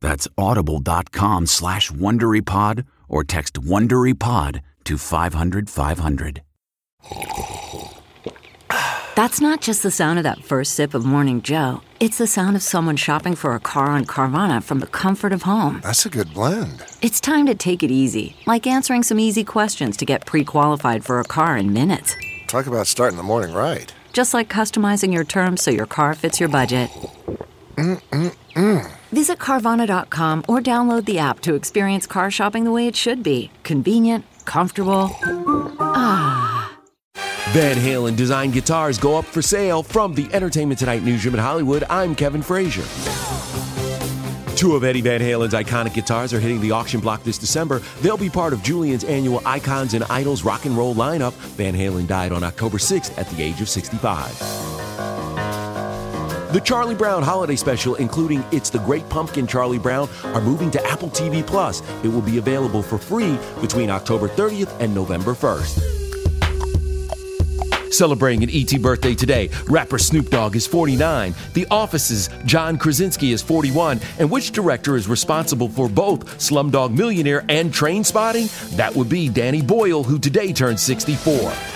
That's audible.com slash WonderyPod or text WonderyPod to 500 500. That's not just the sound of that first sip of Morning Joe. It's the sound of someone shopping for a car on Carvana from the comfort of home. That's a good blend. It's time to take it easy, like answering some easy questions to get pre qualified for a car in minutes. Talk about starting the morning right. Just like customizing your terms so your car fits your budget. Mm-mm-mm. Visit Carvana.com or download the app to experience car shopping the way it should be convenient, comfortable. Ah. Van Halen design guitars go up for sale from the Entertainment Tonight newsroom in Hollywood. I'm Kevin Frazier. Two of Eddie Van Halen's iconic guitars are hitting the auction block this December. They'll be part of Julien's annual Icons and Idols rock and roll lineup. Van Halen died on October 6th at the age of 65. The Charlie Brown holiday special, including It's the Great Pumpkin Charlie Brown, are moving to Apple TV Plus. It will be available for free between October 30th and November 1st. Celebrating an ET birthday today, rapper Snoop Dogg is 49, The Office's John Krasinski is 41, and which director is responsible for both Slumdog Millionaire and Trainspotting? That would be Danny Boyle, who today turns 64.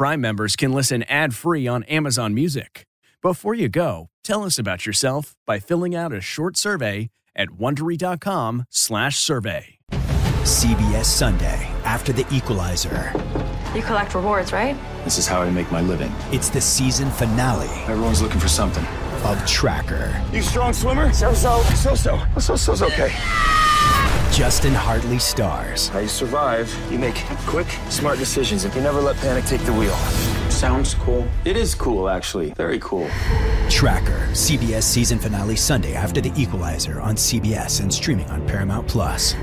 Prime members can listen ad-free on Amazon Music. Before you go, tell us about yourself by filling out a short survey at wondery.com/survey. CBS Sunday after the Equalizer. You collect rewards, right? This is how I make my living. It's the season finale. Everyone's looking for something. Of Tracker. You strong swimmer? So so. So so. So so's okay. Justin Hartley stars. How you survive, you make quick, smart decisions, and you never let panic take the wheel. Sounds cool. It is cool, actually. Very cool. Tracker, CBS season finale Sunday after The Equalizer on CBS and streaming on Paramount Plus.